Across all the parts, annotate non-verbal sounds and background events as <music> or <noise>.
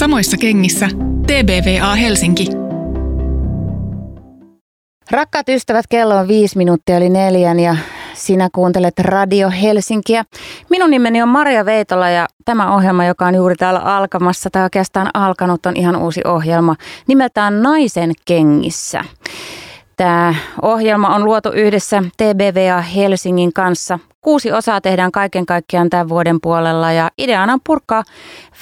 samoissa kengissä TBVA Helsinki. Rakkaat ystävät, kello on viisi minuuttia yli neljän ja sinä kuuntelet Radio Helsinkiä. Minun nimeni on Maria Veitola ja tämä ohjelma, joka on juuri täällä alkamassa tai oikeastaan alkanut, on ihan uusi ohjelma nimeltään Naisen kengissä. Tämä ohjelma on luotu yhdessä TBVA Helsingin kanssa. Kuusi osaa tehdään kaiken kaikkiaan tämän vuoden puolella ja ideana on purkaa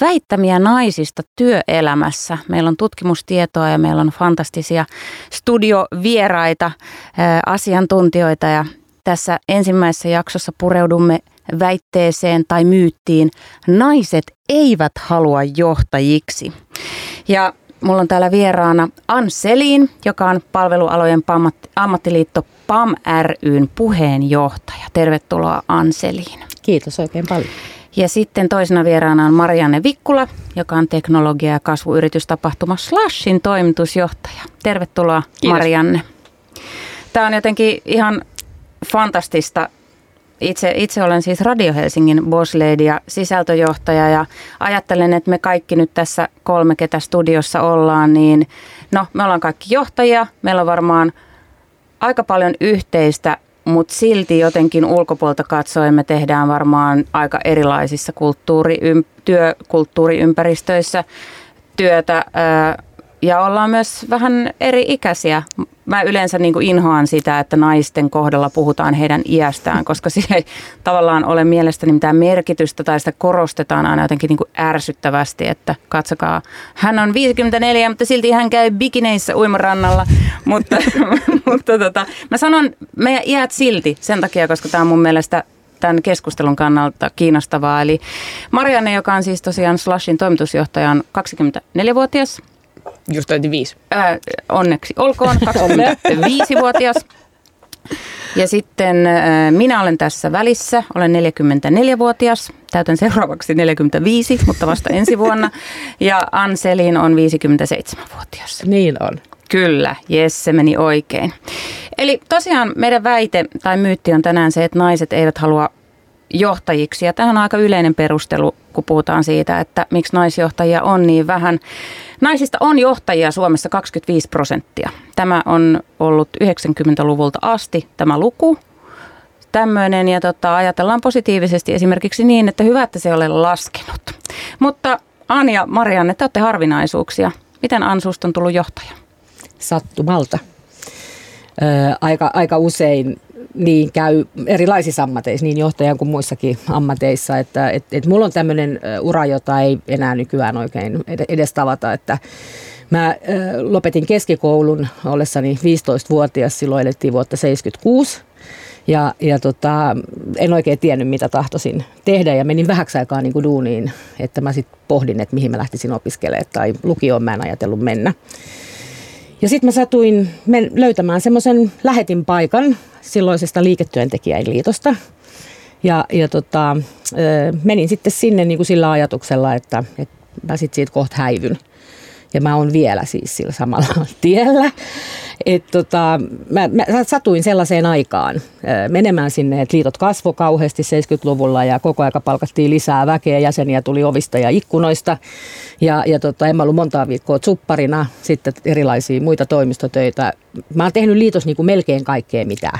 väittämiä naisista työelämässä. Meillä on tutkimustietoa ja meillä on fantastisia studiovieraita, asiantuntijoita ja tässä ensimmäisessä jaksossa pureudumme väitteeseen tai myyttiin naiset eivät halua johtajiksi. Ja Mulla on täällä vieraana Anselin, joka on palvelualojen ammattiliitto PAM ryn puheenjohtaja. Tervetuloa Anseliin. Kiitos oikein paljon. Ja sitten toisena vieraana on Marianne Vikkula, joka on teknologia- ja kasvuyritystapahtuma Slashin toimitusjohtaja. Tervetuloa Kiitos. Marianne. Tämä on jotenkin ihan fantastista itse, itse olen siis Radio Helsingin boss lady ja sisältöjohtaja ja ajattelen, että me kaikki nyt tässä kolme, ketä studiossa ollaan, niin no me ollaan kaikki johtajia, meillä on varmaan aika paljon yhteistä, mutta silti jotenkin ulkopuolta katsoen me tehdään varmaan aika erilaisissa kulttuuri, työkulttuuriympäristöissä työtä ja ollaan myös vähän eri ikäisiä mä yleensä niin kuin inhoan sitä, että naisten kohdalla puhutaan heidän iästään, koska sillä ei tavallaan ole mielestäni mitään merkitystä tai sitä korostetaan aina jotenkin niin kuin ärsyttävästi, että katsokaa, hän on 54, mutta silti hän käy bikineissä uimarannalla, mutta, <laughs> mutta tota, mä sanon meidän iät silti sen takia, koska tämä on mun mielestä tämän keskustelun kannalta kiinnostavaa. Eli Marianne, joka on siis tosiaan Slashin toimitusjohtaja, on 24-vuotias. Just 25. Ää, onneksi olkoon, <laughs> 25-vuotias. Ja sitten äh, minä olen tässä välissä, olen 44-vuotias, täytän seuraavaksi 45, mutta vasta ensi vuonna. Ja Anselin on 57-vuotias. Niin on. Kyllä, jes, se meni oikein. Eli tosiaan meidän väite tai myytti on tänään se, että naiset eivät halua johtajiksi. Ja tähän on aika yleinen perustelu, kun puhutaan siitä, että miksi naisjohtajia on niin vähän. Naisista on johtajia Suomessa 25 prosenttia. Tämä on ollut 90-luvulta asti tämä luku. Tämmöinen ja tota, ajatellaan positiivisesti esimerkiksi niin, että hyvä, että se ole laskenut. Mutta Anja, Marianne, te olette harvinaisuuksia. Miten Ansusta on tullut johtaja? Sattumalta. Ö, aika, aika usein niin käy erilaisissa ammateissa, niin johtajan kuin muissakin ammateissa. Että et, et mulla on tämmöinen ura, jota ei enää nykyään oikein edes tavata, että Mä lopetin keskikoulun ollessani 15-vuotias, silloin elettiin vuotta 76. Ja, ja tota, en oikein tiennyt, mitä tahtoisin tehdä ja menin vähäksi aikaa niin kuin duuniin, että mä sitten pohdin, että mihin mä lähtisin opiskelemaan tai lukioon mä en ajatellut mennä. Ja sitten mä satuin löytämään semmoisen lähetin paikan silloisesta liiketyöntekijäinliitosta. Ja, ja tota, menin sitten sinne niin kuin sillä ajatuksella, että, että mä sitten siitä kohta häivyn. Ja mä oon vielä siis sillä samalla <laughs> tiellä. Et tota, mä, mä satuin sellaiseen aikaan menemään sinne, että liitot kasvoi kauheasti 70-luvulla ja koko aika palkattiin lisää väkeä, jäseniä tuli ovista ja ikkunoista. Ja, ja tota, en mä ollut montaa viikkoa tsupparina, sitten erilaisia muita toimistotöitä. Mä oon tehnyt liitos niin kuin melkein kaikkea, mitä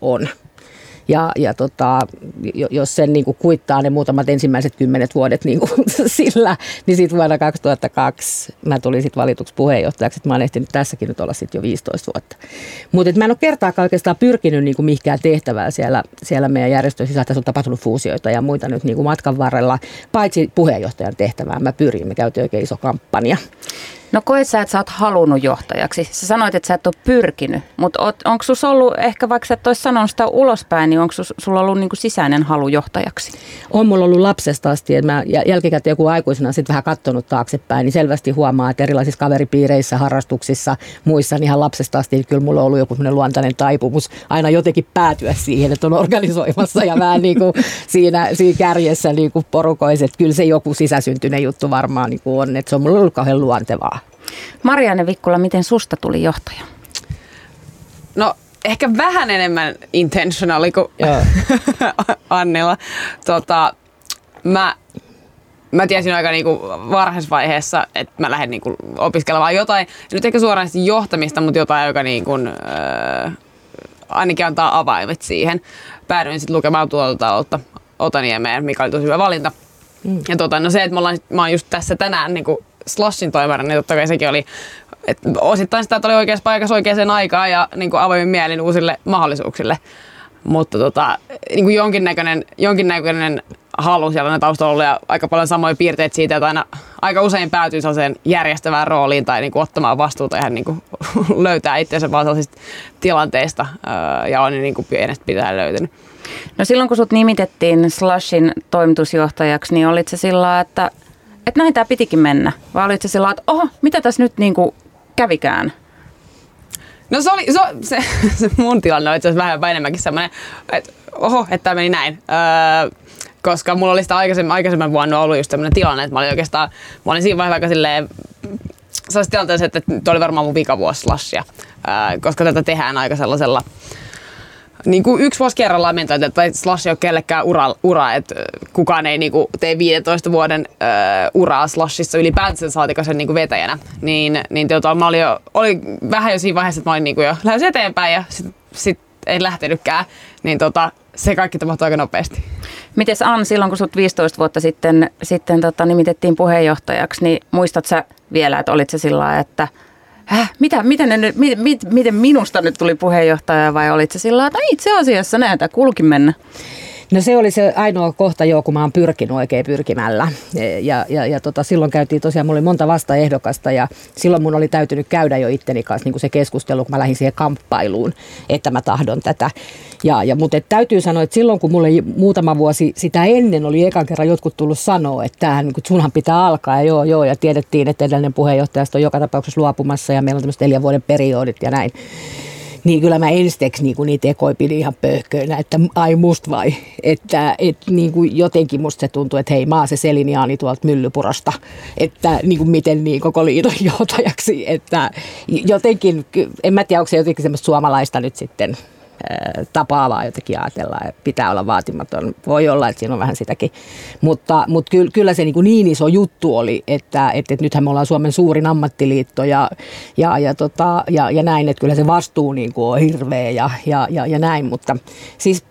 on. Ja, ja tota, jos sen niin kuin kuittaa ne muutamat ensimmäiset kymmenet vuodet niin kuin <laughs> sillä, niin sitten vuonna 2002 mä tulin sitten valituksi puheenjohtajaksi. Mä oon ehtinyt tässäkin nyt olla sitten jo 15 vuotta. Mutta mä en ole kertaakaan oikeastaan pyrkinyt niin kuin mihinkään tehtävää siellä, siellä meidän järjestössä. Tässä on tapahtunut fuusioita ja muita nyt niin kuin matkan varrella. Paitsi puheenjohtajan tehtävään mä pyrin. Me käytiin oikein iso kampanja. No koet sä, että sä oot halunnut johtajaksi? Sä sanoit, että sä et ole pyrkinyt, mutta onko sus ollut, ehkä vaikka sä et olisi sanonut sitä ulospäin, niin onko sulla ollut niin kuin sisäinen halu johtajaksi? On mulla ollut lapsesta asti, että mä jälkikäteen joku aikuisena sitten vähän katsonut taaksepäin, niin selvästi huomaa, että erilaisissa kaveripiireissä, harrastuksissa, muissa, niin ihan lapsesta asti, kyllä mulla on ollut joku luontainen taipumus aina jotenkin päätyä siihen, että on organisoimassa ja vähän niin kuin siinä, siinä kärjessä niin kuin porukoiset. Kyllä se joku sisäsyntyinen juttu varmaan niin kuin on, että se on mulla ollut kauhean luontevaa. Marianne Vikkula, miten susta tuli johtaja? No ehkä vähän enemmän intentionali kuin <laughs> Annella. Tota, mä, mä tiesin aika niinku varhaisvaiheessa, että mä lähden niinku opiskelemaan jotain, nyt ehkä suoraan johtamista, mutta jotain, joka niinku, äh, ainakin antaa avaimet siihen. Päädyin sitten lukemaan tuotantotaloutta Otaniemeä, mikä oli tosi hyvä valinta. Mm. Ja tota, no se, että mä, ollaan, mä oon just tässä tänään niin kuin Slashin toimara, niin totta kai sekin oli et osittain sitä, että oli oikeassa paikassa oikeaan aikaan ja niin kuin avoimin mielin uusille mahdollisuuksille. Mutta tota, niin kuin jonkinnäköinen, jonkinnäköinen halu siellä on taustalla ollut ja aika paljon samoja piirteitä siitä, että aina aika usein päätyy sellaiseen järjestävään rooliin tai niin kuin ottamaan vastuuta ja niin kuin <laughs> löytää itseänsä vaan sellaisista tilanteista ja on niin kuin pienestä pitää löytänyt. No silloin kun sut nimitettiin Slushin toimitusjohtajaksi, niin olit se sillä että, että näin tämä pitikin mennä? Vai olit se sillä että oho, mitä tässä nyt niin kuin kävikään? No se oli, se, se, <laughs> se mun tilanne oli itse asiassa vähän enemmänkin semmoinen, että oho, että tämä meni näin. Öö, koska mulla oli sitä aikaisemmin, aikaisemmin vuonna ollut just tämmöinen tilanne, että mä olin oikeastaan, mä olin siinä vaiheessa aika silleen, sellaisessa tilanteessa, että tuo oli varmaan mun vikavuosi slashia, öö, koska tätä tehdään aika sellaisella, niin kuin yksi vuosi kerrallaan menty, että Slash ei ole kellekään ura, ura että kukaan ei niin kuin, tee 15 vuoden uh, uraa Slashissa ylipäätään saatika sen niin kuin vetäjänä. Niin, niin tota, mä olin, jo, oli vähän jo siinä vaiheessa, että mä olin niin kuin jo lähes eteenpäin ja sitten sit ei lähtenytkään. Niin tota, se kaikki tapahtui aika nopeasti. Miten Ann, silloin kun sut 15 vuotta sitten, sitten tota, nimitettiin puheenjohtajaksi, niin muistat sä vielä, että olit se sillä että – Häh, mitä, miten, ne mit, mit, miten minusta nyt tuli puheenjohtaja vai olit se sillä että itse asiassa näitä kulki mennä? No se oli se ainoa kohta jo, kun mä oon pyrkinyt oikein pyrkimällä. Ja, ja, ja tota, silloin käytiin tosiaan, mulla oli monta vastaehdokasta ja silloin mun oli täytynyt käydä jo itteni kanssa niin kuin se keskustelu, kun mä lähdin siihen kamppailuun, että mä tahdon tätä. Ja, ja, mutta et täytyy sanoa, että silloin kun mulle muutama vuosi sitä ennen oli ekan kerran jotkut tullut sanoa, että tämähän, niin sunhan pitää alkaa ja joo joo ja tiedettiin, että edellinen puheenjohtajasta on joka tapauksessa luopumassa ja meillä on tämmöiset neljän vuoden periodit ja näin niin kyllä mä ensiksi niin kuin niitä ekoja pidin ihan pöhköinä, että ai must vai. Että et, niin kuin jotenkin musta se tuntuu, että hei mä oon se Seliniaani tuolta Myllypurosta, että niin kuin miten niin koko liiton <laughs> johtajaksi. Että jotenkin, en mä tiedä onko se jotenkin semmoista suomalaista nyt sitten tapaa vaan jotenkin ajatella, että pitää olla vaatimaton. Voi olla, että siinä on vähän sitäkin. Mutta, mutta kyllä, kyllä se niin, kuin niin iso juttu oli, että, että, että nythän me ollaan Suomen suurin ammattiliitto ja, ja, ja, tota, ja, ja näin, että kyllä se vastuu niin kuin on hirveä ja, ja, ja, ja näin. Mutta siis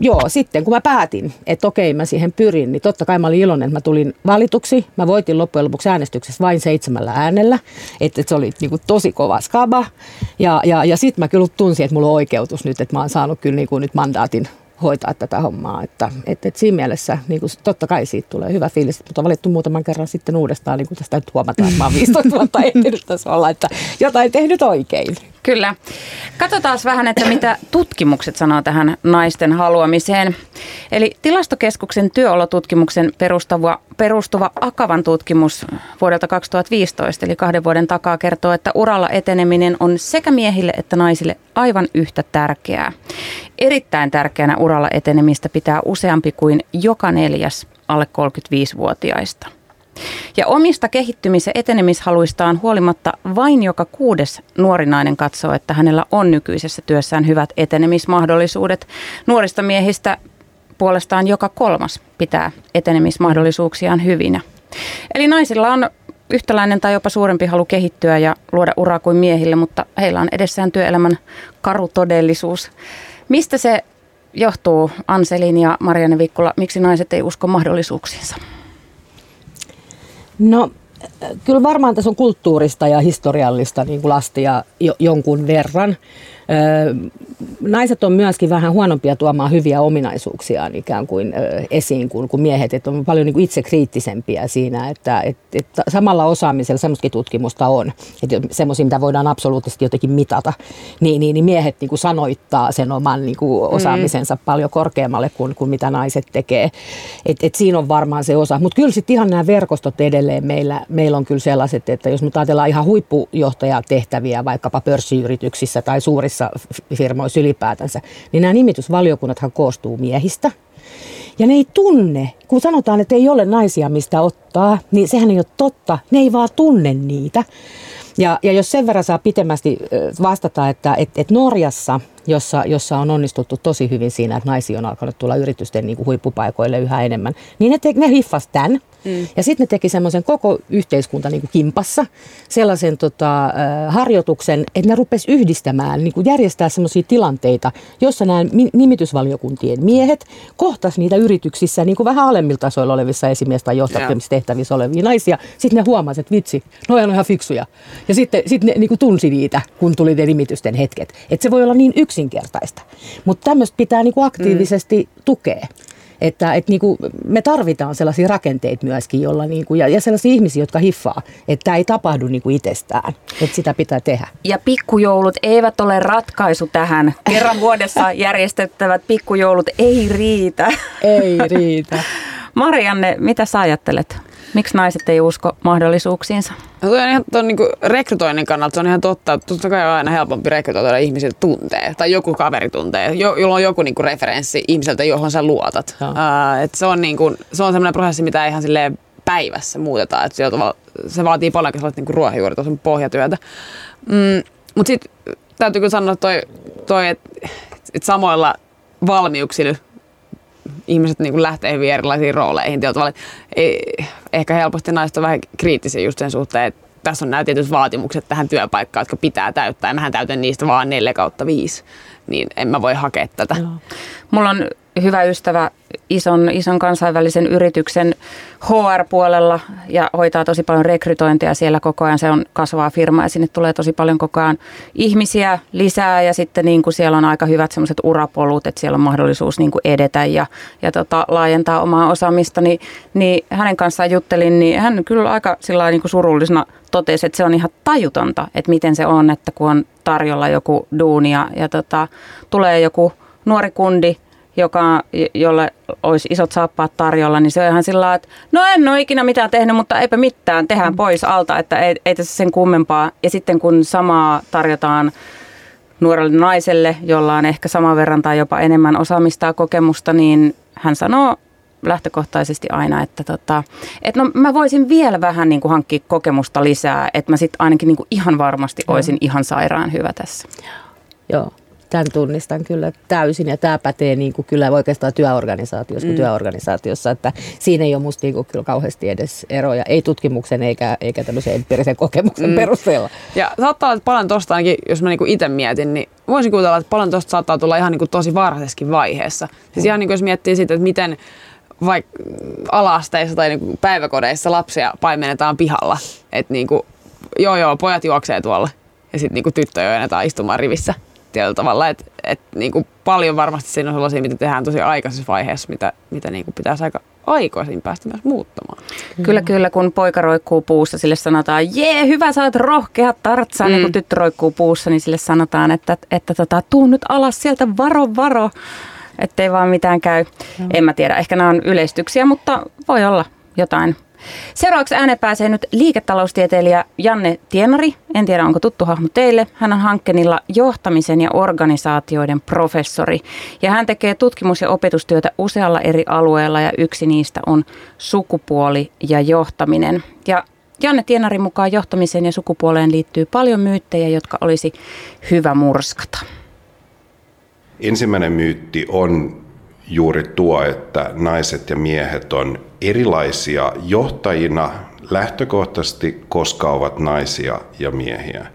joo, sitten kun mä päätin, että okei mä siihen pyrin, niin totta kai mä olin iloinen, että mä tulin valituksi. Mä voitin loppujen lopuksi äänestyksessä vain seitsemällä äänellä, että, että se oli niin kuin tosi kova skaba. Ja, ja, ja sitten mä kyllä tunsin, että mulla on oikeutus nyt, että mä oon saanut kyllä niin kuin nyt mandaatin hoitaa tätä hommaa. Että, että, että siinä mielessä niin kuin, totta kai siitä tulee hyvä fiilis, mutta on valittu muutaman kerran sitten uudestaan, niin kuin tästä nyt huomataan, että mä oon 15 vuotta <laughs> ehtinyt tässä olla, että jotain tehnyt oikein. Kyllä. Katsotaan vähän, että mitä tutkimukset sanoo tähän naisten haluamiseen. Eli tilastokeskuksen työolotutkimuksen perustuva, perustuva Akavan tutkimus vuodelta 2015, eli kahden vuoden takaa, kertoo, että uralla eteneminen on sekä miehille että naisille aivan yhtä tärkeää. Erittäin tärkeänä uralla etenemistä pitää useampi kuin joka neljäs alle 35-vuotiaista. Ja omista kehittymis- ja etenemishaluistaan huolimatta vain joka kuudes nuori nainen katsoo, että hänellä on nykyisessä työssään hyvät etenemismahdollisuudet. Nuorista miehistä puolestaan joka kolmas pitää etenemismahdollisuuksiaan hyvinä. Eli naisilla on yhtäläinen tai jopa suurempi halu kehittyä ja luoda uraa kuin miehille, mutta heillä on edessään työelämän karu todellisuus. Mistä se johtuu, Anselin ja Marianne Vikkula, miksi naiset ei usko mahdollisuuksiinsa? No kyllä varmaan tässä on kulttuurista ja historiallista niin kuin lastia jo, jonkun verran naiset on myöskin vähän huonompia tuomaan hyviä ominaisuuksiaan ikään kuin esiin kuin, kuin miehet. Että on paljon niin itse kriittisempiä siinä, että, että, että samalla osaamisella semmoistakin tutkimusta on, että semmoisia, mitä voidaan absoluuttisesti jotenkin mitata, niin, niin, niin miehet niin kuin sanoittaa sen oman niin kuin osaamisensa mm. paljon korkeammalle kuin, kuin mitä naiset tekee. Et, et siinä on varmaan se osa. Mutta kyllä sitten ihan nämä verkostot edelleen meillä, meillä on kyllä sellaiset, että jos nyt ajatellaan ihan huippujohtajatehtäviä vaikkapa pörssiyrityksissä tai suurissa suurissa firmoissa ylipäätänsä, niin nämä nimitysvaliokunnathan koostuu miehistä. Ja ne ei tunne, kun sanotaan, että ei ole naisia mistä ottaa, niin sehän ei ole totta. Ne ei vaan tunne niitä. Ja, ja jos sen verran saa pitemmästi vastata, että et, et Norjassa, jossa, jossa on onnistuttu tosi hyvin siinä, että naisia on alkanut tulla yritysten niin kuin huippupaikoille yhä enemmän, niin ne, ne hiffas tämän Mm. Ja sitten ne teki semmoisen koko yhteiskunta niin kuin kimpassa, sellaisen tota, harjoituksen, että ne rupes yhdistämään, niin kuin järjestää semmoisia tilanteita, jossa nämä nimitysvaliokuntien miehet kohtas niitä yrityksissä niin kuin vähän alemmilla tasoilla olevissa esimies- tai johtamistehtävissä olevia naisia. Sitten ne huomasivat, että vitsi, no on ihan fiksuja. Ja sitten sit ne niin kuin tunsi niitä, kun tuli ne nimitysten hetket. Että se voi olla niin yksinkertaista. Mutta tämmöistä pitää niin kuin aktiivisesti mm. tukea. Että, että niin kuin me tarvitaan sellaisia rakenteita myöskin, jolla niin kuin, ja, ja sellaisia ihmisiä, jotka hiffaa, että tämä ei tapahdu niin kuin itsestään, että sitä pitää tehdä. Ja pikkujoulut eivät ole ratkaisu tähän. Kerran vuodessa <laughs> järjestettävät pikkujoulut ei riitä. Ei riitä. <laughs> Marianne, mitä sä ajattelet? Miksi naiset ei usko mahdollisuuksiinsa? No toi on ihan tuon niin rekrytoinnin kannalta se on ihan totta. Totta kai on aina helpompi rekrytoida ihmisiltä tuntee tai joku kaveri tuntee, jo, jolla on joku niin kuin referenssi ihmiseltä, johon sä luotat. Uh, et se on, niin kuin, se on sellainen prosessi, mitä ihan silleen päivässä muuteta. Et se vaatii paljon sellaista niin ruohonjuuritason pohjatyötä. Mm, Mutta sitten täytyy kyllä sanoa toi, toi että et samoilla valmiuksilla ihmiset niin lähtee hyvin erilaisiin rooleihin. Tavalla, ei, ehkä helposti naiset on vähän kriittisiä just sen suhteen, että tässä on nämä tietyt vaatimukset tähän työpaikkaan, jotka pitää täyttää. Ja mähän täytän niistä vaan 4 kautta 5, niin en mä voi hakea tätä. Joo. Mulla on hyvä ystävä ison, ison kansainvälisen yrityksen HR-puolella ja hoitaa tosi paljon rekrytointia siellä koko ajan. Se on kasvaa firma ja sinne tulee tosi paljon koko ajan ihmisiä lisää ja sitten niin kuin siellä on aika hyvät semmoiset urapolut, että siellä on mahdollisuus niin kuin edetä ja, ja tota, laajentaa omaa osaamista. Niin, niin hänen kanssaan juttelin, niin hän kyllä aika sillä niin kuin surullisena totesi, että se on ihan tajutonta, että miten se on, että kun on tarjolla joku duuni ja, ja tota, tulee joku nuori kundi, joka, jolle olisi isot saappaat tarjolla, niin se on ihan sillä että no en ole ikinä mitään tehnyt, mutta eipä mitään, tehdään mm. pois alta, että ei, ei tässä sen kummempaa. Ja sitten kun samaa tarjotaan nuorelle naiselle, jolla on ehkä saman verran tai jopa enemmän osaamista ja kokemusta, niin hän sanoo lähtökohtaisesti aina, että, tota, että no mä voisin vielä vähän niin kuin hankkia kokemusta lisää, että mä sitten ainakin niin kuin ihan varmasti olisin ihan sairaan hyvä tässä. Joo tämän tunnistan kyllä täysin ja tämä pätee niin kuin kyllä oikeastaan työorganisaatiossa mm. kuin työorganisaatiossa, että siinä ei ole musta niin kuin kyllä kauheasti edes eroja, ei tutkimuksen eikä, eikä tämmöisen empiirisen kokemuksen mm. perusteella. Ja saattaa olla, että paljon tuosta ainakin, jos mä niin itse mietin, niin voisin kuvitella, että paljon tuosta saattaa tulla ihan niin kuin tosi varhaisessakin vaiheessa. Siis mm. ihan niin kuin jos miettii sitä, että miten vaikka alasteissa tai niin päiväkodeissa lapsia paimennetaan pihalla, että niin kuin, joo joo, pojat juoksee tuolla ja sitten niin tyttöjä ajetaan istumaan rivissä tietyllä tavalla. Että et, niin kuin paljon varmasti siinä on sellaisia, mitä tehdään tosi aikaisessa vaiheessa, mitä, mitä niin kuin pitäisi aika aikoisin päästä myös muuttamaan. Kyllä, kyllä, kun poika roikkuu puussa, sille sanotaan, jee, hyvä, sä oot rohkea tartsa. Mm. Niin kun tyttö roikkuu puussa, niin sille sanotaan, että, että, että tota, tuu nyt alas sieltä, varo, varo. Ettei vaan mitään käy. Mm. En mä tiedä, ehkä nämä on yleistyksiä, mutta voi olla jotain Seuraavaksi ääne pääsee nyt liiketaloustieteilijä Janne Tienari. En tiedä, onko tuttu hahmo teille. Hän on hankkenilla johtamisen ja organisaatioiden professori. Ja hän tekee tutkimus- ja opetustyötä usealla eri alueella ja yksi niistä on sukupuoli ja johtaminen. Ja Janne Tienarin mukaan johtamiseen ja sukupuoleen liittyy paljon myyttejä, jotka olisi hyvä murskata. Ensimmäinen myytti on juuri tuo, että naiset ja miehet on erilaisia johtajina lähtökohtaisesti, koska ovat naisia ja miehiä.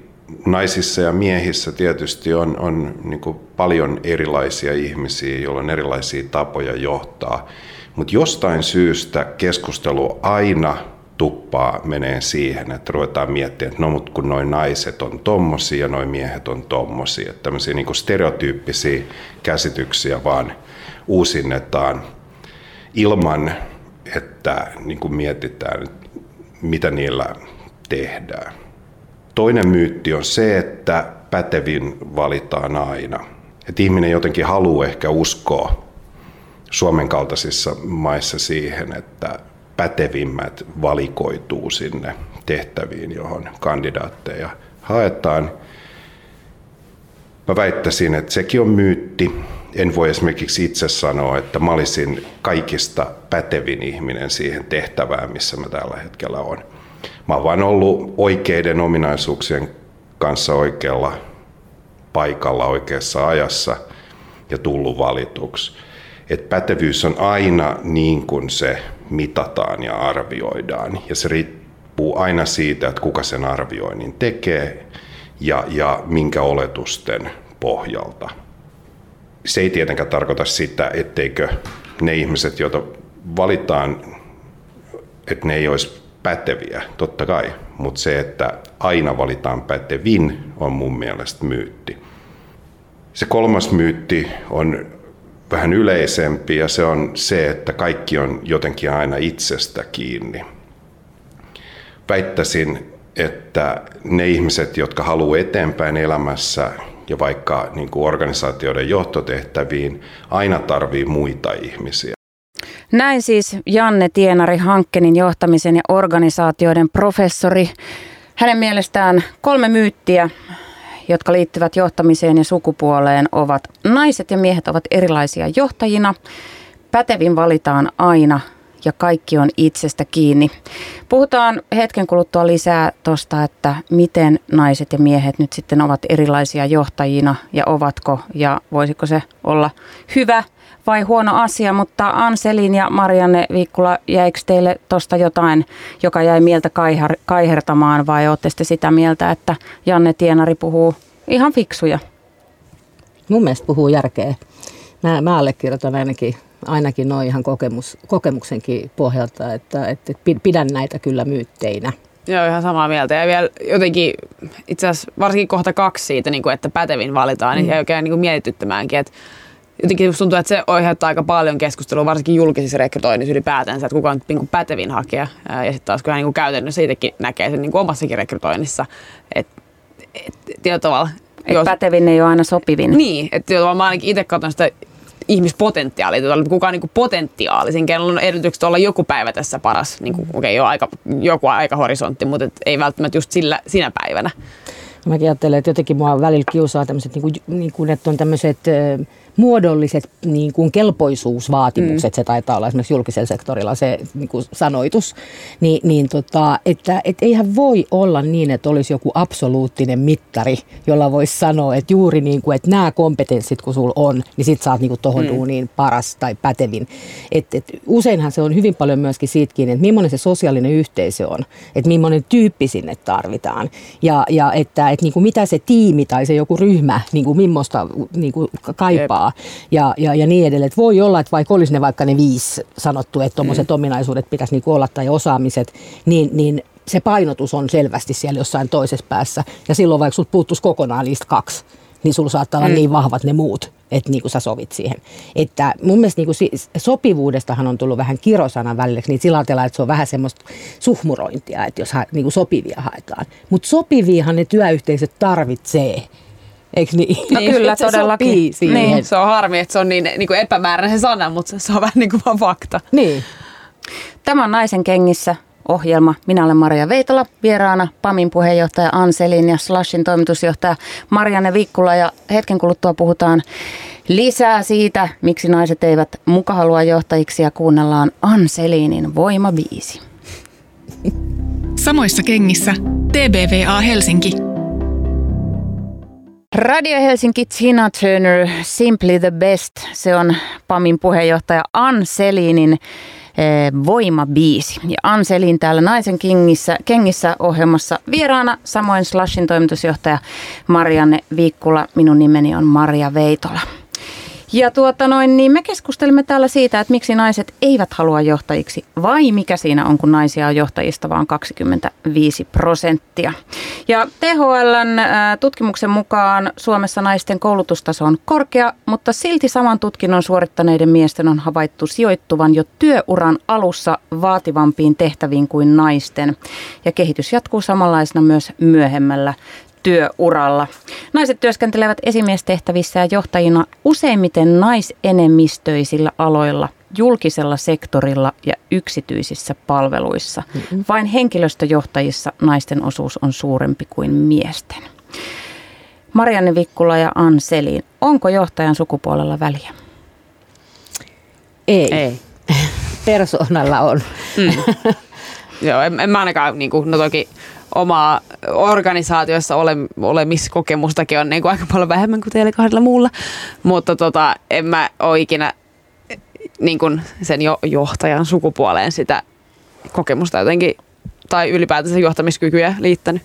Naisissa ja miehissä tietysti on, on niin paljon erilaisia ihmisiä, joilla on erilaisia tapoja johtaa. Mutta jostain syystä keskustelu aina tuppaa menee siihen, että ruvetaan miettimään, että no mut kun noin naiset on tommosia ja noin miehet on tommosia. Tämmöisiä niin stereotyyppisiä käsityksiä vaan uusinnetaan ilman, että niin kuin mietitään, mitä niillä tehdään. Toinen myytti on se, että pätevin valitaan aina. Että ihminen jotenkin haluaa ehkä uskoa Suomen kaltaisissa maissa siihen, että pätevimmät valikoituu sinne tehtäviin, johon kandidaatteja haetaan. Mä väittäisin, että sekin on myytti en voi esimerkiksi itse sanoa, että mä olisin kaikista pätevin ihminen siihen tehtävään, missä mä tällä hetkellä on. Mä oon vain ollut oikeiden ominaisuuksien kanssa oikealla paikalla oikeassa ajassa ja tullut valituksi. että pätevyys on aina niin kuin se mitataan ja arvioidaan. Ja se riippuu aina siitä, että kuka sen arvioinnin tekee ja, ja minkä oletusten pohjalta. Se ei tietenkään tarkoita sitä, etteikö ne ihmiset, joita valitaan, että ne ei olisi päteviä, totta kai. Mutta se, että aina valitaan pätevin, on mun mielestä myytti. Se kolmas myytti on vähän yleisempi ja se on se, että kaikki on jotenkin aina itsestä kiinni. Väittäisin, että ne ihmiset, jotka haluaa eteenpäin elämässä ja vaikka niin kuin organisaatioiden johtotehtäviin, aina tarvii muita ihmisiä. Näin siis Janne Tienari Hankkenin johtamisen ja organisaatioiden professori. Hänen mielestään kolme myyttiä, jotka liittyvät johtamiseen ja sukupuoleen, ovat naiset ja miehet ovat erilaisia johtajina. Pätevin valitaan aina ja kaikki on itsestä kiinni. Puhutaan hetken kuluttua lisää tuosta, että miten naiset ja miehet nyt sitten ovat erilaisia johtajina ja ovatko ja voisiko se olla hyvä vai huono asia, mutta Anselin ja Marianne Viikkula, jäikö teille tuosta jotain, joka jäi mieltä kaiher, kaihertamaan vai olette sitä mieltä, että Janne Tienari puhuu ihan fiksuja? Mun mielestä puhuu järkeä. Mä, mä allekirjoitan ainakin, ainakin noin ihan kokemus, kokemuksenkin pohjalta, että, että pidän näitä kyllä myytteinä. Joo, ihan samaa mieltä. Ja vielä jotenkin itse asiassa varsinkin kohta kaksi siitä, niin kuin, että pätevin valitaan, niin mm. niin oikein niin mietityttämäänkin, että jotenkin tuntuu, että se aiheuttaa aika paljon keskustelua, varsinkin julkisissa rekrytoinnissa ylipäätänsä, että kuka on niin kuin pätevin hakija. Ja sitten taas kyllä niin kuin käytännössä itsekin näkee sen niin kuin omassakin rekrytoinnissa, että et, tietyllä tavalla... Et jos, pätevin ei ole aina sopivin. Niin, että mä ainakin itse katson sitä ihmispotentiaalia, että kuka on niin kuin potentiaalisin, kenellä on edellytykset olla joku päivä tässä paras. Niin okei, okay, aika, joku aika horisontti, mutta et ei välttämättä just sillä, sinä päivänä. Mäkin ajattelen, että jotenkin mua välillä kiusaa tämmöiset, niin kuin, niin kuin, että on tämmöiset muodolliset niin kuin kelpoisuusvaatimukset, mm. se taitaa olla esimerkiksi julkisella sektorilla se niin kuin sanoitus, niin, niin tota, että et eihän voi olla niin, että olisi joku absoluuttinen mittari, jolla voisi sanoa, että juuri niin kuin, että nämä kompetenssit kun sulla on, niin sit sä oot niin tuohon mm. duuniin paras tai pätevin. Et, et, useinhan se on hyvin paljon myöskin siitäkin, että millainen se sosiaalinen yhteisö on, että millainen tyyppi sinne tarvitaan ja, ja että et, niin kuin mitä se tiimi tai se joku ryhmä, niin kuin millaista niin kuin kaipaa rahaa ja, ja, ja niin edelleen. Et voi olla, että vaikka olisi ne vaikka ne viisi sanottu, että tuommoiset mm. ominaisuudet pitäisi niinku olla tai osaamiset, niin, niin se painotus on selvästi siellä jossain toisessa päässä. Ja silloin vaikka sinulta puuttuisi kokonaan niistä kaksi, niin sulla saattaa olla mm. niin vahvat ne muut, että niin kuin sä sovit siihen. Että mun mielestä niin kuin sopivuudestahan on tullut vähän kirosana välilleksi, niin sillä ajatellaan, että se on vähän semmoista suhmurointia, että jos ha, niin kuin sopivia haetaan. Mutta sopiviahan ne työyhteisöt tarvitsee. Eikö niin? No niin, kyllä, se todellakin. Siihen. Niin. Se on harmi, että se on niin, niin kuin epämääräinen sana, mutta se on vähän niin kuin vaan fakta. Niin. Tämä on Naisen kengissä ohjelma. Minä olen Maria Veitola, vieraana PAMin puheenjohtaja Anselin ja Slashin toimitusjohtaja Marianne Vikkula. Ja hetken kuluttua puhutaan lisää siitä, miksi naiset eivät muka halua johtajiksi ja kuunnellaan Anselinin voimabiisi. Samoissa kengissä TBVA Helsinki – Radio Helsinki Tina Turner, Simply the Best. Se on PAMin puheenjohtaja Anselinin eh, voimabiisi. Ja Anselin täällä Naisen kengissä, kengissä ohjelmassa vieraana, samoin Slashin toimitusjohtaja Marianne Viikkula. Minun nimeni on Maria Veitola. Ja tuota noin, niin me keskustelimme täällä siitä, että miksi naiset eivät halua johtajiksi vai mikä siinä on, kun naisia on johtajista vain 25 prosenttia. Ja THLn tutkimuksen mukaan Suomessa naisten koulutustaso on korkea, mutta silti saman tutkinnon suorittaneiden miesten on havaittu sijoittuvan jo työuran alussa vaativampiin tehtäviin kuin naisten. Ja kehitys jatkuu samanlaisena myös myöhemmällä työuralla. Naiset työskentelevät esimiestehtävissä ja johtajina useimmiten naisenemmistöisillä aloilla, julkisella sektorilla ja yksityisissä palveluissa. Mm-hmm. Vain henkilöstöjohtajissa naisten osuus on suurempi kuin miesten. Marianne Vikkula ja Ann Selin, onko johtajan sukupuolella väliä? Ei. Ei. <laughs> Persoonalla on. Mm. Joo, en, en mä ainakaan, niin kuin, no toki omaa organisaatiossa ole, olemiskokemustakin on niin kuin aika paljon vähemmän kuin teillä kahdella muulla. Mutta tota, en mä ole ikinä niin kuin sen jo, johtajan sukupuoleen sitä kokemusta jotenkin, tai ylipäätänsä johtamiskykyjä liittänyt?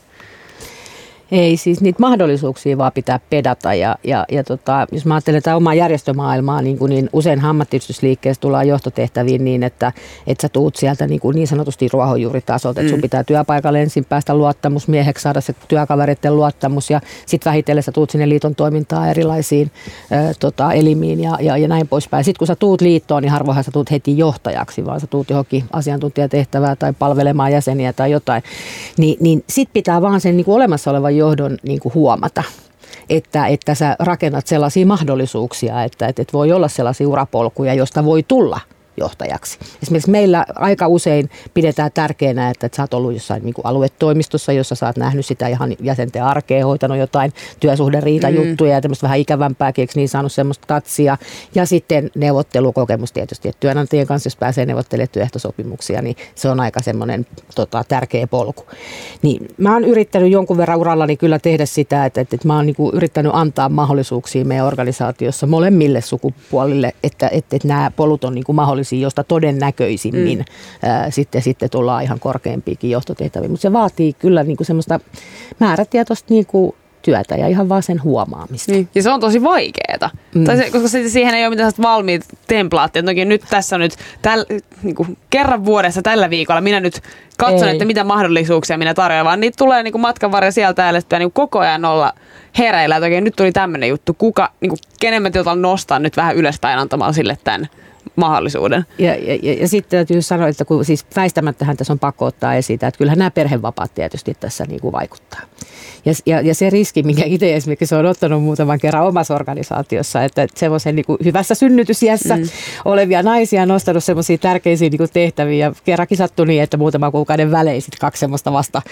Ei, siis niitä mahdollisuuksia vaan pitää pedata ja, ja, ja tota, jos mä ajattelen tätä omaa järjestömaailmaa, niin, kuin, niin usein ammattiyhdistysliikkeessä tullaan johtotehtäviin niin, että, että sä tuut sieltä niin, kuin niin sanotusti ruohonjuuritasolta, että sun mm. pitää työpaikalle ensin päästä luottamusmieheksi, saada se työkavereiden luottamus ja sitten vähitellen sä tuut sinne liiton toimintaan erilaisiin ä, tota, elimiin ja, ja, ja näin poispäin. Sitten kun sä tuut liittoon, niin harvoinhan sä tuut heti johtajaksi, vaan sä tuut johonkin asiantuntijatehtävää tai palvelemaan jäseniä tai jotain. Ni, niin sit pitää vaan sen niin kuin olemassa olevan johdon niin kuin huomata että, että sä rakennat sellaisia mahdollisuuksia, että, että voi olla sellaisia urapolkuja, josta voi tulla – johtajaksi. Esimerkiksi meillä aika usein pidetään tärkeänä, että, että sä oot ollut jossain niin kuin aluetoimistossa, jossa sä oot nähnyt sitä ihan jäsenten arkea, hoitanut jotain työsuhderiitajuttuja mm. ja tämmöistä vähän ikävämpääkin, eikö niin saanut semmoista tatsia. Ja sitten neuvottelukokemus tietysti, että työnantajien kanssa, jos pääsee neuvottelemaan työehtosopimuksia, niin se on aika semmoinen tota, tärkeä polku. Niin mä oon yrittänyt jonkun verran urallani kyllä tehdä sitä, että, että, että mä oon niin kuin yrittänyt antaa mahdollisuuksia meidän organisaatiossa molemmille sukupuolille, että, että, että nämä polut on niin kuin mahdollisia mahdollisia, josta todennäköisimmin mm. ää, sitten, sitten tullaan ihan korkeampiinkin johtotehtäviin. Mutta se vaatii kyllä niin kuin semmoista määrätietoista niin kuin työtä ja ihan vaan sen huomaamista. Niin. Ja se on tosi vaikeeta, mm. tai se, koska se, siihen ei ole mitään valmiit templaatteja. Toki nyt tässä nyt täl, niin kuin kerran vuodessa tällä viikolla minä nyt katson, ei. että mitä mahdollisuuksia minä tarjoan, vaan niitä tulee niin kuin matkan varrella sieltä täällä niin koko ajan olla hereillä. Että nyt tuli tämmöinen juttu, kuka, niin kuin, kenen mä nostaa nyt vähän ylöspäin antamaan sille tämän mahdollisuuden. Ja, ja, ja, ja sitten täytyy sanoa, että kun siis väistämättähän tässä on pakko ottaa esiin, että kyllähän nämä perhevapaat tietysti tässä niin kuin vaikuttaa. Ja, ja, ja se riski, minkä itse esimerkiksi on ottanut muutaman kerran omassa organisaatiossa, että semmoisen niin kuin hyvässä synnytysiässä mm. olevia naisia nostanut semmoisia tärkeisiä niin kuin tehtäviä. Ja kerrankin sattui niin, että muutama kuukauden välein sitten kaksi semmoista vasta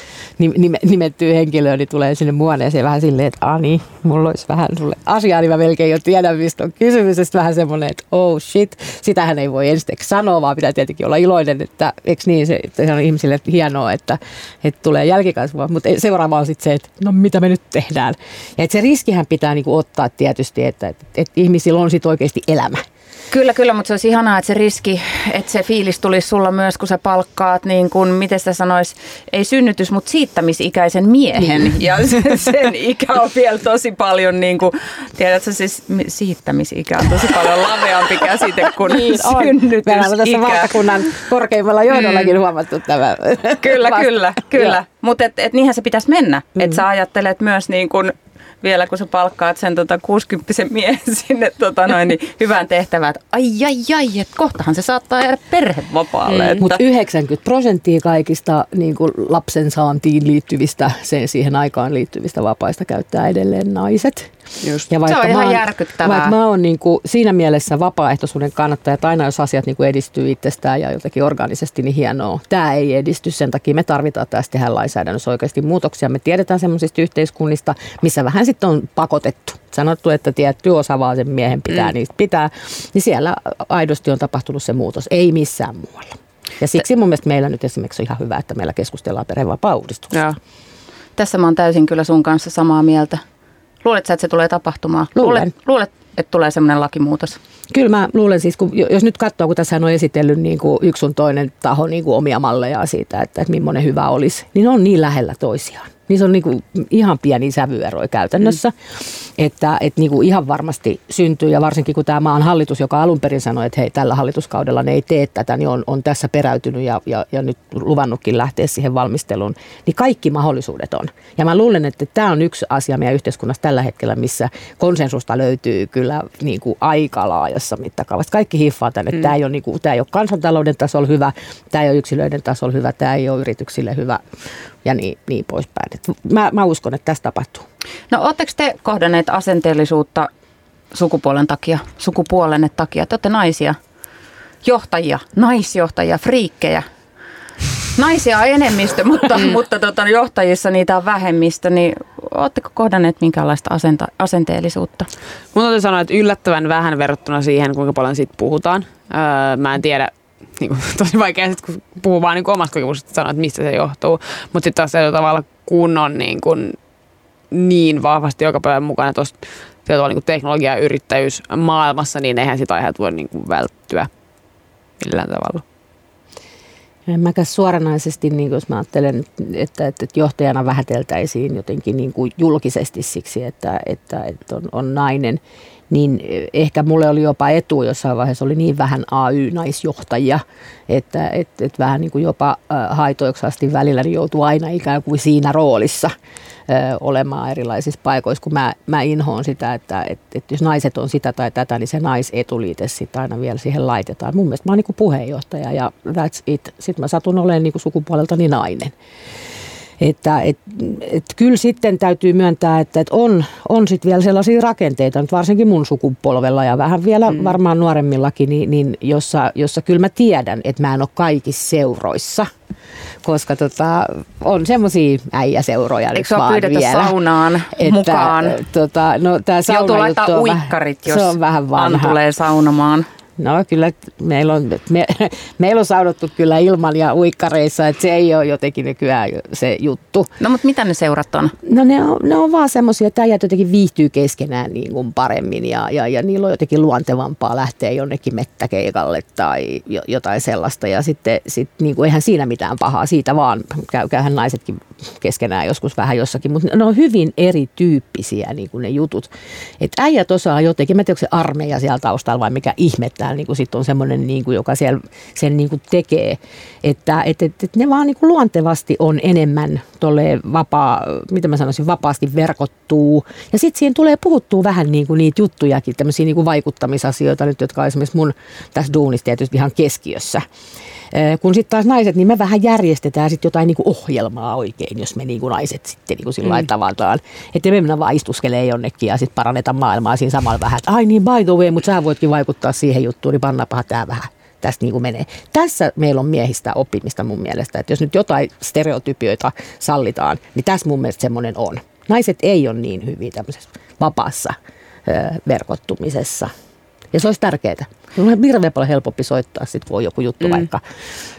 nimettyä henkilöä niin tulee sinne muoneeseen vähän silleen, että Ani, niin, mulla olisi vähän sulle asiaa, niin mä melkein jo tiedän, mistä on kysymys. Ja vähän semmoinen, että oh shit, sitähän ei voi ensiksi sanoa, vaan pitää tietenkin olla iloinen, että eikö niin, se, se on ihmisille hienoa, että, että tulee jälkikasvua. Mutta seuraava on sitten se, että no mitä me nyt tehdään. Ja että se riskihän pitää niinku ottaa tietysti, että, että, että ihmisillä on sitten oikeasti elämä. Kyllä, kyllä, mutta se olisi ihanaa, että se riski, että se fiilis tulisi sulla myös, kun sä palkkaat, niin kuin, miten sitä sanois, ei synnytys, mutta siittämisikäisen miehen. Niin. Ja sen ikä on vielä tosi paljon, niin kuin, tiedätkö, siis siittämisikä on tosi paljon laveampi käsite kuin niin, synnytysikä. Meillä on tässä valtakunnan korkeimmalla johdollakin mm. huomattu tämä. Kyllä, kyllä, kyllä. Mutta et, et niinhän se pitäisi mennä, mm. että sä ajattelet myös niin kuin vielä, kun sä palkkaat sen tota 60 miehen <laughs> sinne tota noin, niin hyvään tehtävään, että ai ai ai, että kohtahan se saattaa jäädä perhevapaalle. Että... Mutta 90 prosenttia kaikista niin kuin lapsen saantiin liittyvistä, sen siihen aikaan liittyvistä vapaista käyttää edelleen naiset. Just. Ja vaikka se on ihan oon, järkyttävää. Vaikka mä oon niin kuin siinä mielessä vapaaehtoisuuden kannattaja, että aina jos asiat niin kuin edistyy itsestään ja jotenkin organisesti, niin hienoa. Tämä ei edisty, sen takia me tarvitaan tästä tehdä lainsäädännössä oikeasti muutoksia. Me tiedetään semmoisista yhteiskunnista, missä vähän sitten on pakotettu. Sanottu, että tietty osa vaan sen miehen pitää mm. niistä pitää. Niin siellä aidosti on tapahtunut se muutos, ei missään muualla. Ja siksi mun mielestä meillä nyt esimerkiksi on ihan hyvä, että meillä keskustellaan perhevapaa-uudistuksesta. Tässä mä oon täysin kyllä sun kanssa samaa mieltä. Luuletko että se tulee tapahtumaan? Luulen. Luulet, luulet että tulee semmoinen lakimuutos? Kyllä mä luulen siis, kun, jos nyt katsoo, kun tässä on esitellyt niin kuin yksi sun toinen taho niin kuin omia malleja siitä, että, että millainen hyvä olisi, niin ne on niin lähellä toisiaan. Niissä on niinku ihan pieni sävyeroja käytännössä, mm. että et niinku ihan varmasti syntyy ja varsinkin kun tämä maan hallitus, joka alun perin sanoi, että hei tällä hallituskaudella ne ei tee tätä, niin on, on tässä peräytynyt ja, ja, ja nyt luvannutkin lähteä siihen valmisteluun, niin kaikki mahdollisuudet on. Ja mä luulen, että tämä on yksi asia meidän yhteiskunnassa tällä hetkellä, missä konsensusta löytyy kyllä niinku aika laajassa mittakaavassa. Kaikki hiffaa tänne, mm. tämä ei, ole niinku, tämä ei ole kansantalouden tasolla hyvä, tämä ei ole yksilöiden tasolla hyvä, tämä ei ole yrityksille hyvä, ja niin, niin poispäin. Et mä, mä uskon, että tässä tapahtuu. No oletteko te kohdanneet asenteellisuutta sukupuolen takia, sukupuolenne takia? Te olette naisia, johtajia, naisjohtajia, friikkejä. Naisia on enemmistö, <laughs> mutta, mm. mutta tota, johtajissa niitä on vähemmistö, niin oletteko kohdanneet minkäänlaista asenta, asenteellisuutta? Mun täytyy sanoa, että yllättävän vähän verrattuna siihen, kuinka paljon siitä puhutaan. Öö, mä en tiedä, niin kuin, <laughs> tosi vaikea sit, kun puhuu vaan niin omasta kokemuksesta sanoa, että mistä se johtuu. Mutta sitten taas se tavalla kunnon niin, kuin, niin vahvasti joka päivän mukana tuossa niin teknologia- ja yrittäjyys maailmassa, niin eihän sitä aiheet voi niin kuin välttyä. millään tavalla. En mäkään suoranaisesti, niin jos mä ajattelen, että, että johtajana vähäteltäisiin jotenkin niin kuin julkisesti siksi, että, että, että on, on nainen, niin ehkä mulle oli jopa etu jossain vaiheessa, oli niin vähän AY-naisjohtajia, että et, et vähän niin kuin jopa haitoiksi asti välillä niin joutuu aina ikään kuin siinä roolissa ö, olemaan erilaisissa paikoissa, kun mä, mä inhoon sitä, että et, et jos naiset on sitä tai tätä, niin se naisetuliite sitten aina vielä siihen laitetaan. Mun mielestä mä oon niin kuin puheenjohtaja ja that's it. Sitten mä satun olemaan niin kuin sukupuoleltani nainen. Että et, et kyllä sitten täytyy myöntää, että et on, on sitten vielä sellaisia rakenteita, nyt varsinkin mun sukupolvella ja vähän vielä mm. varmaan nuoremmillakin, niin, niin jossa, jossa kyllä mä tiedän, että mä en ole kaikissa seuroissa – koska tota, on semmoisia äijäseuroja Eikö nyt vaan pyydetä vielä. saunaan <laughs> että, mukaan? Tota, no, tää Joutuu laittaa uikkarit, jos se on vähän vanha. tulee saunomaan. No kyllä meillä on, me, <laughs> meillä on saudottu kyllä ilman ja uikkareissa, että se ei ole jotenkin nykyään se juttu. No mutta mitä ne seurat on? No ne on, ne on vaan semmoisia, että äijät jotenkin viihtyy keskenään niin kuin paremmin ja, ja, ja niillä on jotenkin luontevampaa lähteä jonnekin mettäkeikalle tai jotain sellaista. Ja sitten sit, niin kuin, eihän siinä mitään pahaa, siitä vaan käy, käyhän naisetkin keskenään joskus vähän jossakin, mutta ne on hyvin erityyppisiä niin kuin ne jutut. Että äijät osaa jotenkin, mä en tiedä, onko se armeija siellä taustalla vai mikä ihmettä täällä niin kuin sit on semmoinen, niin joka siellä sen niin kuin tekee. Että et, et, et ne vaan niin kuin luontevasti on enemmän vapaa, mitä mä sanoisin, vapaasti verkottuu. Ja sitten siihen tulee puhuttua vähän niin kuin niitä juttujakin, tämmöisiä niin kuin vaikuttamisasioita nyt, jotka on esimerkiksi mun tässä duunissa tietysti ihan keskiössä. Kun sitten taas naiset, niin me vähän järjestetään sitten jotain niin kuin ohjelmaa oikein, jos me niin kuin naiset sitten niin kuin sillä mm. tavataan. Että me mennä vaan istuskelee jonnekin ja sitten parannetaan maailmaa siinä samalla vähän. Että ai niin, by the way, mutta sä voitkin vaikuttaa siihen juttuun, niin pannapaha tämä vähän tästä niin kuin menee. Tässä meillä on miehistä oppimista mun mielestä, että jos nyt jotain stereotypioita sallitaan, niin tässä mun mielestä semmoinen on. Naiset ei ole niin hyviä tämmöisessä vapaassa verkottumisessa. Ja se olisi tärkeää. On hirveän paljon helpompi soittaa, sit, kun on joku juttu mm. vaikka,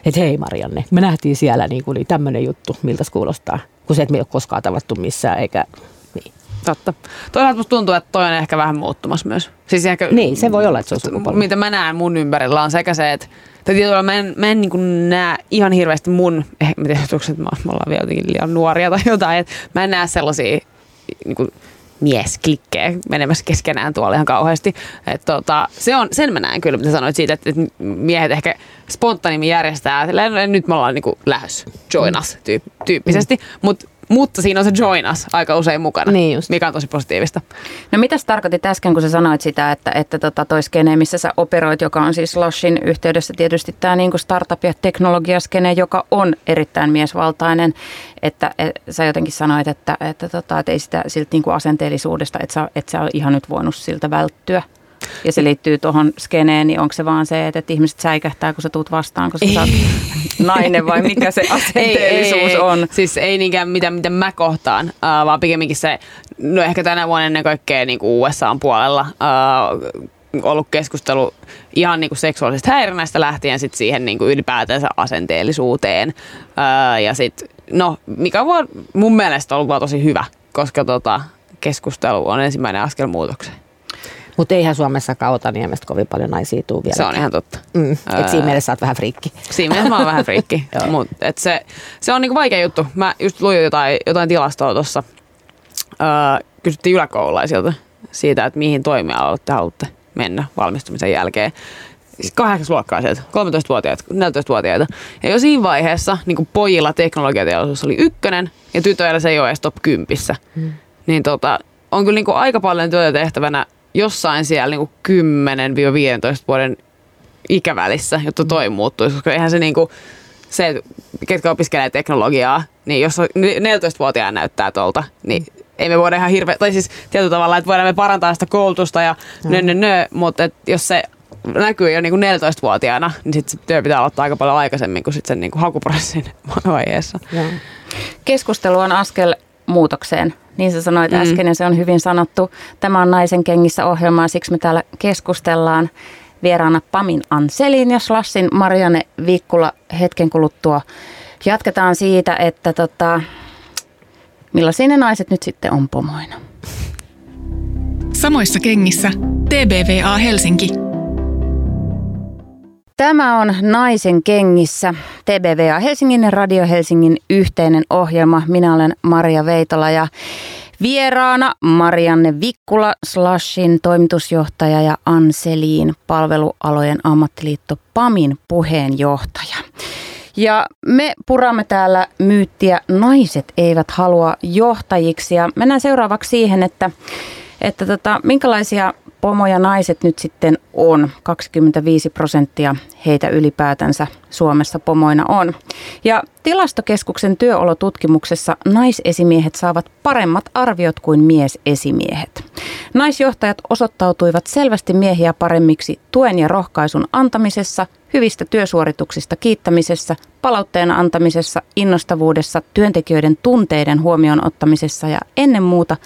että hei Marianne, me nähtiin siellä niin, kuin, niin tämmöinen juttu, miltä se kuulostaa. Kun se, että me ei ole koskaan tavattu missään, eikä niin. Totta. Toisaalta musta tuntuu, että toi on ehkä vähän muuttumassa myös. Siis ehkä, niin, se voi olla, että se on sukupolvi. Mitä mä näen mun ympärillä on sekä se, että tai tietyllä mä en, mä en niin näe ihan hirveästi mun, eh, mä tiedän, että me ollaan vielä jotenkin liian nuoria tai jotain, että mä en näe sellaisia niin kuin, miesklikkejä menemässä keskenään tuolla ihan kauheasti. Et tota, se on, sen mä näen kyllä, mitä sanoit siitä, että, että miehet ehkä spontaanimmin järjestää, silleen, nyt me ollaan niinku lähes join us tyyppisesti, mm. mutta mutta siinä on se join us aika usein mukana, niin just. mikä on tosi positiivista. No mitä tarkoitit äsken, kun sä sanoit sitä, että, että tota toi skene, missä sä operoit, joka on siis Loshin yhteydessä tietysti tämä niinku startup- ja teknologiaskene, joka on erittäin miesvaltainen, että et, sä jotenkin sanoit, että, että, tota, että ei sitä siltä niinku asenteellisuudesta, että sä, että sä ihan nyt voinut siltä välttyä ja se liittyy tuohon skeneen, niin onko se vaan se, että ihmiset säikähtää, kun sä tuut vastaan, koska sä oot nainen vai mikä se <laughs> asenteellisuus ei, ei, on? Siis ei niinkään mitä, mitä mä kohtaan, uh, vaan pikemminkin se, no ehkä tänä vuonna ennen kaikkea niin kuin USAn puolella uh, ollut keskustelu ihan niin kuin seksuaalisesta häirinnästä lähtien sit siihen niin kuin ylipäätänsä asenteellisuuteen. Uh, ja sit, no, mikä on mun mielestä ollut vaan tosi hyvä, koska tota, keskustelu on ensimmäinen askel muutokseen. Mutta eihän Suomessa Kautaniemestä kovin paljon naisia tuu vielä. Se on ihan totta. Mm. Et siinä mielessä sä oot vähän friikki. Siinä mielessä mä oon vähän friikki. <laughs> Mut, et se, se on niinku vaikea juttu. Mä just luin jotain, jotain tilastoa tuossa. Öö, kysyttiin yläkoululaisilta siitä, että mihin toimialalle te haluatte mennä valmistumisen jälkeen. Siis kahdeksasluokkaiset, 13-vuotiaat, 14-vuotiaita. Ja jo siinä vaiheessa niin pojilla teknologiateollisuus oli ykkönen ja tytöillä se ei ole edes top kympissä. Hmm. Niin tota, on kyllä niin aika paljon työtä tehtävänä jossain siellä niin 10-15 vuoden ikävälissä, jotta toi muuttuisi, koska eihän se niin kuin, se, ketkä opiskelee teknologiaa, niin jos 14-vuotiaan näyttää tuolta, niin ei me voida ihan hirveä, tai siis tietyllä tavalla, että voidaan me parantaa sitä koulutusta ja mm. nö, nö, nö, mutta et jos se näkyy jo niin kuin 14-vuotiaana, niin sitten se työ pitää aloittaa aika paljon aikaisemmin kuin sit sen niin kuin hakuprosessin <laughs> vaiheessa. Ja. Keskustelu on askel muutokseen. Niin sä sanoit mm. äsken ja se on hyvin sanottu. Tämä on Naisen kengissä ohjelma ja siksi me täällä keskustellaan vieraana Pamin Anselin ja Slassin Marianne Viikkula hetken kuluttua. Jatketaan siitä, että tota, millaisia ne naiset nyt sitten on pomoina. Samoissa kengissä TBVA Helsinki. Tämä on Naisen kengissä, TBVA Helsingin Radio Helsingin yhteinen ohjelma. Minä olen Maria Veitola ja vieraana Marianne Vikkula, Slashin toimitusjohtaja ja Anseliin palvelualojen ammattiliitto PAMin puheenjohtaja. Ja me puramme täällä myyttiä naiset eivät halua johtajiksi ja mennään seuraavaksi siihen, että, että tota, minkälaisia pomoja naiset nyt sitten on. 25 prosenttia heitä ylipäätänsä Suomessa pomoina on. Ja tilastokeskuksen työolotutkimuksessa naisesimiehet saavat paremmat arviot kuin miesesimiehet. Naisjohtajat osoittautuivat selvästi miehiä paremmiksi tuen ja rohkaisun antamisessa, hyvistä työsuorituksista kiittämisessä, palautteen antamisessa, innostavuudessa, työntekijöiden tunteiden huomioon ottamisessa ja ennen muuta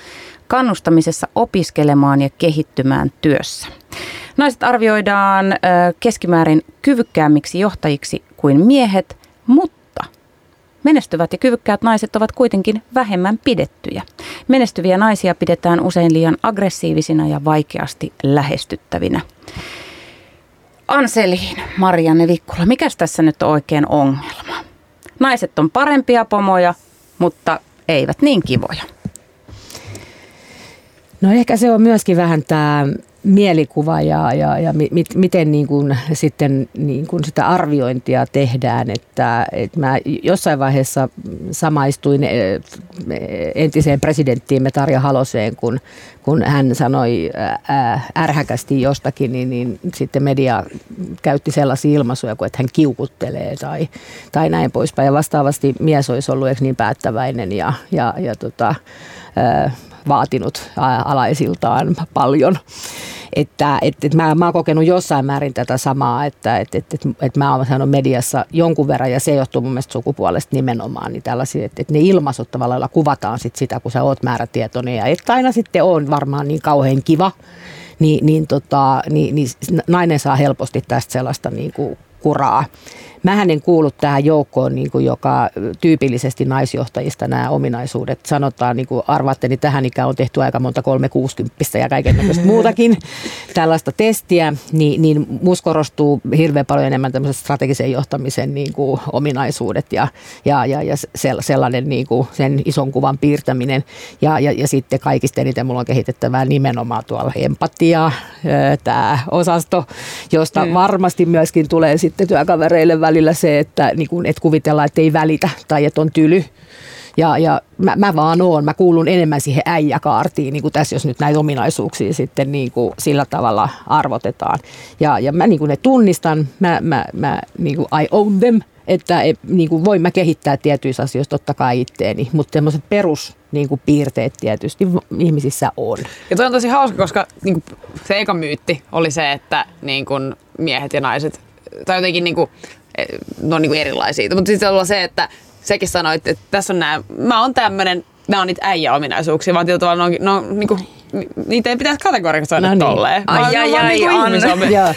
kannustamisessa opiskelemaan ja kehittymään työssä. Naiset arvioidaan keskimäärin kyvykkäämmiksi johtajiksi kuin miehet, mutta menestyvät ja kyvykkäät naiset ovat kuitenkin vähemmän pidettyjä. Menestyviä naisia pidetään usein liian aggressiivisina ja vaikeasti lähestyttävinä. Anseliin, Marianne Vikkula, mikä tässä nyt on oikein ongelma? Naiset on parempia pomoja, mutta eivät niin kivoja. No ehkä se on myöskin vähän tämä mielikuva ja, ja, ja mi, miten niin kuin sitten niin kuin sitä arviointia tehdään. Että, että mä jossain vaiheessa samaistuin eh, entiseen presidenttiimme Tarja Haloseen, kun, kun hän sanoi ärhäkästi jostakin, niin, niin sitten media käytti sellaisia ilmaisuja kuin, että hän kiukuttelee tai, tai näin poispäin. Ja vastaavasti mies olisi ollut niin päättäväinen ja, ja, ja tota, vaatinut alaisiltaan paljon. Että et, et mä, mä oon kokenut jossain määrin tätä samaa, että et, et, et, et mä oon sanonut mediassa jonkun verran, ja se johtuu mun mielestä sukupuolesta nimenomaan, niin tällaisia, että et ne ilmaisut tavallaan kuvataan sit sitä, kun sä oot määrätietoinen, ja et aina sitten on varmaan niin kauhean kiva, niin, niin, tota, niin, niin nainen saa helposti tästä sellaista niin kuin kuraa. Mähän en kuulu tähän joukkoon, niin kuin joka tyypillisesti naisjohtajista nämä ominaisuudet sanotaan, niin kuin arvaatte, niin tähän ikään on tehty aika monta 360 ja kaikenlaista <laughs> muutakin tällaista testiä, niin, niin musta korostuu hirveän paljon enemmän tämmöiset strategisen johtamisen niin kuin ominaisuudet ja, ja, ja, ja sellainen niin kuin sen ison kuvan piirtäminen. Ja, ja, ja sitten kaikista eniten mulla on kehitettävää nimenomaan tuolla empatia, tämä osasto, josta mm. varmasti myöskin tulee sitten työkavereille välillä se, että niin kuin, et kuvitellaan, että ei välitä tai että on tyly. Ja, ja mä, mä vaan oon, mä kuulun enemmän siihen äijäkaartiin, niin kuin tässä jos nyt näitä ominaisuuksia sitten niin kuin sillä tavalla arvotetaan. Ja, ja mä niin kuin ne tunnistan, mä, mä, mä niin kuin I own them, että et, niin kuin voin mä kehittää tietyissä asioissa totta kai itteeni, mutta semmoiset perus niin kuin piirteet tietysti ihmisissä on. Ja toi on tosi hauska, koska niin kuin se eka myytti oli se, että niin kuin miehet ja naiset, tai jotenkin niin kuin, ne on niin kuin erilaisia. Mutta sitten on se, että sekin sanoi, että tässä on nämä, mä oon tämmöinen, nämä on niitä äijäominaisuuksia, vaan tietyllä tavalla ne on, ne on niin kuin, niitä ei pitäisi kategorisoida no niin. tolleen. Ai, ai, ai, niinku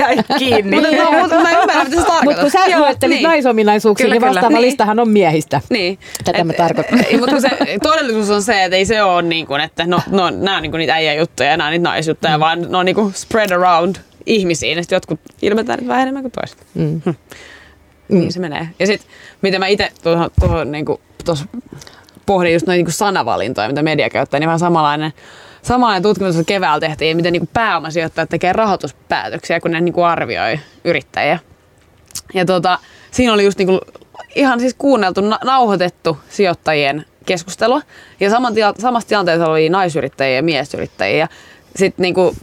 ai, <laughs> kiinni. mutta no, mut, mä ymmärrän, mitä se tarkoittaa. Mutta kun sä luettelit niin. naisominaisuuksia, kyllä, niin vastaava kyllä. listahan on miehistä. Niin. Tätä et, mä tarkoitan. mutta se todellisuus on se, että ei se ole niin kuin, että no, no, nämä on niin kuin niitä äijäjuttuja ja nämä on niitä naisjuttuja, mm. vaan ne on niin kuin spread around ihmisiin. Ja sitten jotkut ilmentää niitä vähän enemmän kuin toiset. Mm. Hm. Mm. Niin se menee. Ja sitten, mitä mä itse tuohon, tuohon niin pohdin just noin niin sanavalintoja, mitä media käyttää, niin vähän samanlainen, samanlainen tutkimus, että keväällä tehtiin, miten niin pääomasijoittajat tekee rahoituspäätöksiä, kun ne niin kuin arvioi yrittäjiä. Ja tota, siinä oli just niin kuin ihan siis kuunneltu, nauhoitettu sijoittajien keskustelua. Ja saman tila, samassa tilanteessa oli naisyrittäjiä ja miesyrittäjiä. Ja sitten niin kuin,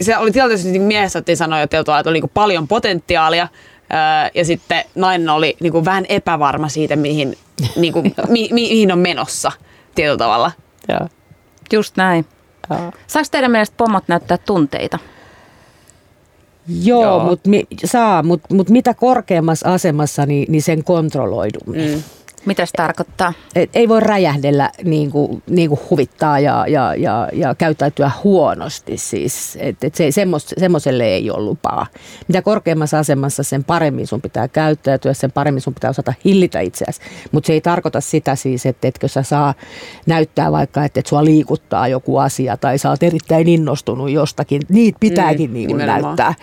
se oli tilanteessa, että niin miehessä otettiin sanoa että oli niin paljon potentiaalia, ja sitten nainen oli niin kuin vähän epävarma siitä, mihin, niin kuin, <laughs> mi, mihin on menossa tietyllä tavalla. Joo. Just näin. Joo. Saako teidän mielestä pomot näyttää tunteita? Joo, Joo. mutta mi, saa, mutta mut mitä korkeammassa asemassa, niin, niin sen kontrolloidummin. Mm. Mitä se tarkoittaa? Et ei voi räjähdellä niin kuin, niin kuin huvittaa ja, ja, ja, ja käyttäytyä huonosti. Siis. Et, et se, semmos, semmoiselle ei ole lupaa. Mitä korkeammassa asemassa, sen paremmin sun pitää käyttäytyä, sen paremmin sun pitää osata hillitä itseäsi. Mutta se ei tarkoita sitä siis, että etkö sä saa näyttää vaikka, että et sua liikuttaa joku asia tai sä oot erittäin innostunut jostakin. Niitä pitääkin mm, niin näyttää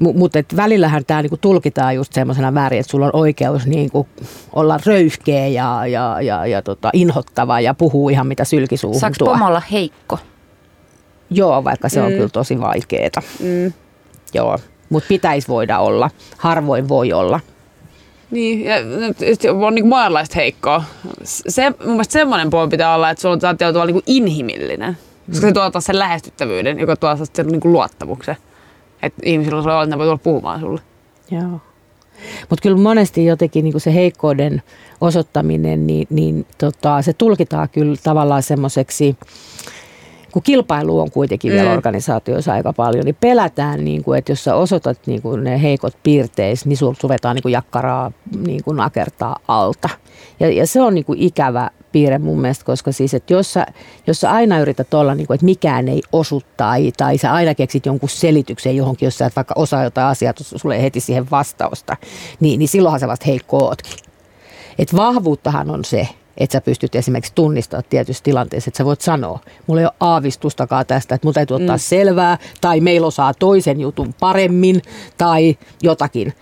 Mutta välillähän tämä niinku tulkitaan just semmoisena väärin, että sulla on oikeus niinku olla röyhkeä ja, ja, ja, ja tota, inhottava ja puhuu ihan mitä sylkisuuhun Saako tuo. pomolla heikko? Joo, vaikka se on Mm. kyllä tosi vaikeeta. Mm. Joo, mutta pitäisi voida olla. Harvoin voi olla. Niin, ja on niin monenlaista heikkoa. Se, mun mielestä semmoinen puoli pitää olla, että sulla on tietyllä tavalla niin inhimillinen. Koska se tuo taas sen lähestyttävyyden, joka tuo taas sen niin luottamuksen. Että ihmisillä on sellainen, että ne voi tulla puhumaan sulle. Joo. Mutta kyllä monesti jotenkin niin se heikkouden osoittaminen, niin, niin tota, se tulkitaan kyllä tavallaan semmoiseksi, kun kilpailu on kuitenkin mm. vielä organisaatioissa aika paljon, niin pelätään, niin kuin, että jos sä osoitat niin kuin ne heikot piirteis, niin sulta ruvetaan niin kuin jakkaraa niin kuin nakertaa alta. Ja, ja se on niin kuin ikävä piirre mun mielestä, koska siis, että jos sä, jos sä aina yrität olla, niin kuin, että mikään ei osu tai, tai sä aina keksit jonkun selityksen johonkin, jos sä et vaikka osaa jotain asiaa, sulle ei heti siihen vastausta, niin, niin silloinhan sä vasta heikko ootkin. Et vahvuuttahan on se, että sä pystyt esimerkiksi tunnistamaan tietyissä tilanteissa, että sä voit sanoa, mulla ei ole aavistustakaan tästä, että mun täytyy ottaa mm. selvää, tai meillä osaa toisen jutun paremmin, tai jotakin.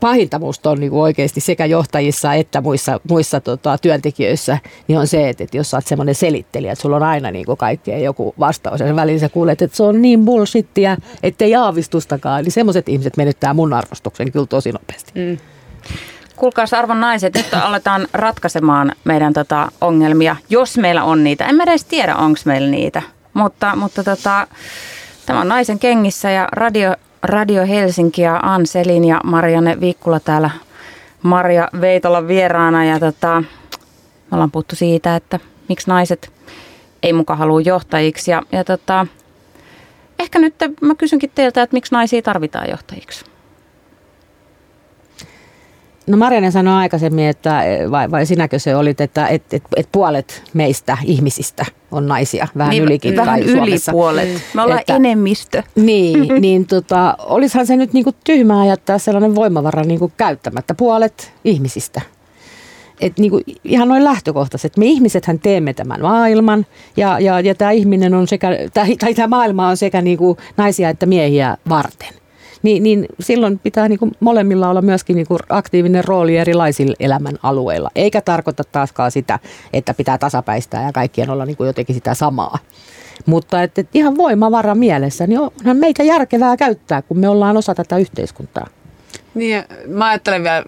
Pahinta musta on niin oikeasti sekä johtajissa että muissa, muissa tota, työntekijöissä, niin on se, että, että jos sä oot semmoinen selittelijä, että sulla on aina niin kaikkeen joku vastaus, ja väliin sä kuulet, että se on niin bullshittia, ettei aavistustakaan, niin semmoiset ihmiset menettää mun arvostuksen kyllä tosi nopeasti. Mm. Kuulkaas arvon naiset, nyt aletaan ratkaisemaan meidän tota ongelmia, jos meillä on niitä. En mä edes tiedä, onko meillä niitä, mutta, mutta tota, tämä on naisen kengissä ja Radio, Radio Helsinki ja Anselin ja Marianne Viikkula täällä Maria Veitolan vieraana. Ja tota, me ollaan puhuttu siitä, että miksi naiset ei muka halua johtajiksi. Ja, ja tota, ehkä nyt mä kysynkin teiltä, että miksi naisia tarvitaan johtajiksi? No Marianne sanoi aikaisemmin, että vai, vai sinäkö se olit, että et, et, et puolet meistä ihmisistä on naisia, vähän niin, ylikin Vähän yli Suomessa. puolet. Me ollaan Että- enemmistö. Niin, <laughs> niin tota, olisihan se nyt niinku tyhmää jättää sellainen voimavara niinku käyttämättä puolet ihmisistä. Et niinku ihan noin lähtökohtaiset. Me ihmisethän teemme tämän maailman ja, ja, ja tämä ihminen on sekä, tai, tai tämä maailma on sekä niinku naisia että miehiä varten. Niin, niin silloin pitää niinku molemmilla olla myöskin niinku aktiivinen rooli erilaisilla elämän alueilla. Eikä tarkoita taaskaan sitä, että pitää tasapäistää ja kaikkien olla niinku jotenkin sitä samaa. Mutta et, et ihan voimavara mielessä, niin onhan meitä järkevää käyttää, kun me ollaan osa tätä yhteiskuntaa. Niin, mä ajattelen vielä